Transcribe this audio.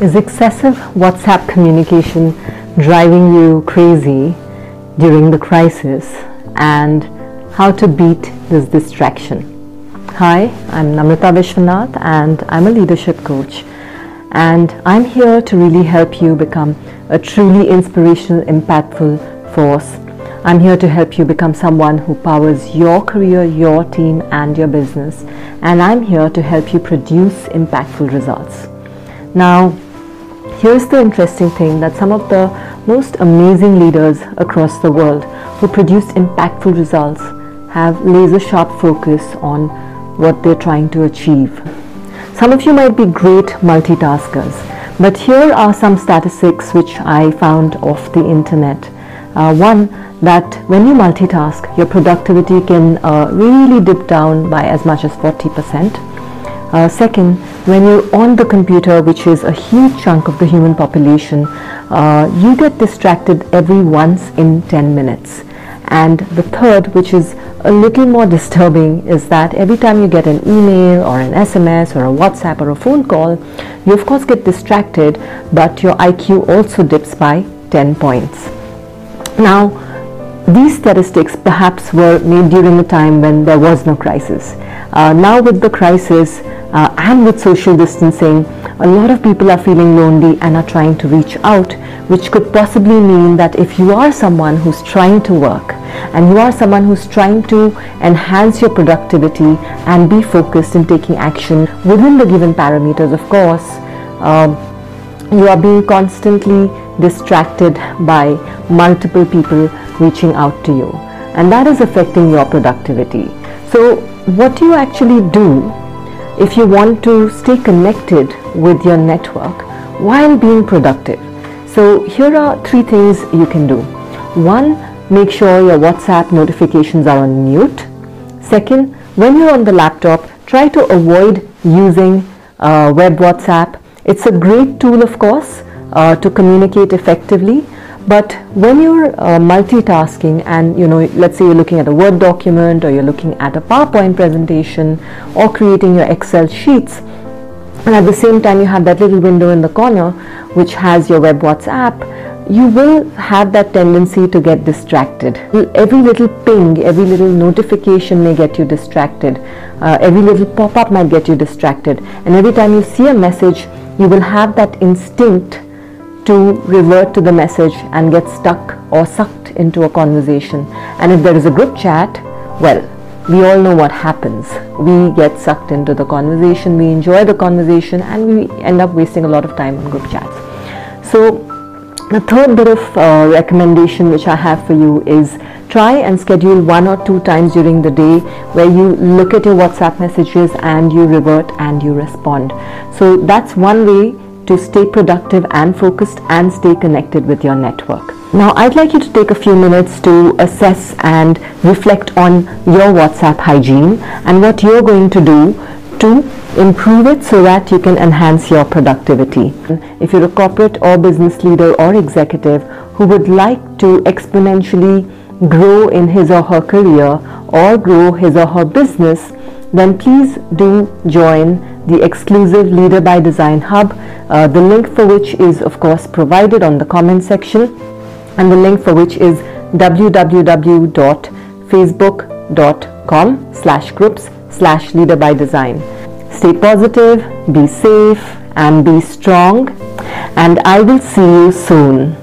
Is excessive WhatsApp communication driving you crazy during the crisis? And how to beat this distraction? Hi, I'm Namrata Vishwanath and I'm a leadership coach. And I'm here to really help you become a truly inspirational, impactful force. I'm here to help you become someone who powers your career, your team, and your business. And I'm here to help you produce impactful results. Now, Here's the interesting thing that some of the most amazing leaders across the world who produce impactful results have laser sharp focus on what they're trying to achieve. Some of you might be great multitaskers, but here are some statistics which I found off the internet. Uh, one, that when you multitask, your productivity can uh, really dip down by as much as 40%. Uh, second, when you're on the computer, which is a huge chunk of the human population, uh, you get distracted every once in 10 minutes. And the third, which is a little more disturbing, is that every time you get an email or an SMS or a WhatsApp or a phone call, you of course get distracted, but your IQ also dips by 10 points. Now, these statistics perhaps were made during a time when there was no crisis. Uh, now with the crisis, uh, and with social distancing, a lot of people are feeling lonely and are trying to reach out, which could possibly mean that if you are someone who's trying to work and you are someone who's trying to enhance your productivity and be focused in taking action within the given parameters, of course, um, you are being constantly distracted by multiple people reaching out to you, and that is affecting your productivity. So, what do you actually do if you want to stay connected with your network while being productive. So here are three things you can do. One, make sure your WhatsApp notifications are on mute. Second, when you're on the laptop, try to avoid using uh, web WhatsApp. It's a great tool, of course, uh, to communicate effectively, but when you're uh, multitasking and you know, let's say you're looking at a Word document or you're looking at a PowerPoint presentation or creating your Excel sheets, and at the same time you have that little window in the corner which has your web WhatsApp, you will have that tendency to get distracted. Every little ping, every little notification may get you distracted. Uh, every little pop up might get you distracted. And every time you see a message, you will have that instinct to revert to the message and get stuck or sucked into a conversation. And if there is a group chat, well, we all know what happens. We get sucked into the conversation, we enjoy the conversation, and we end up wasting a lot of time on group chats. So, the third bit of uh, recommendation which I have for you is try and schedule one or two times during the day where you look at your WhatsApp messages and you revert and you respond. So that's one way to stay productive and focused and stay connected with your network. Now, I'd like you to take a few minutes to assess and reflect on your WhatsApp hygiene and what you're going to do to improve it so that you can enhance your productivity. If you're a corporate or business leader or executive who would like to exponentially grow in his or her career or grow his or her business, then please do join the exclusive Leader by Design Hub, uh, the link for which is of course provided on the comment section and the link for which is www.facebook.com slash groups slash leader by design. Stay positive, be safe and be strong and I will see you soon.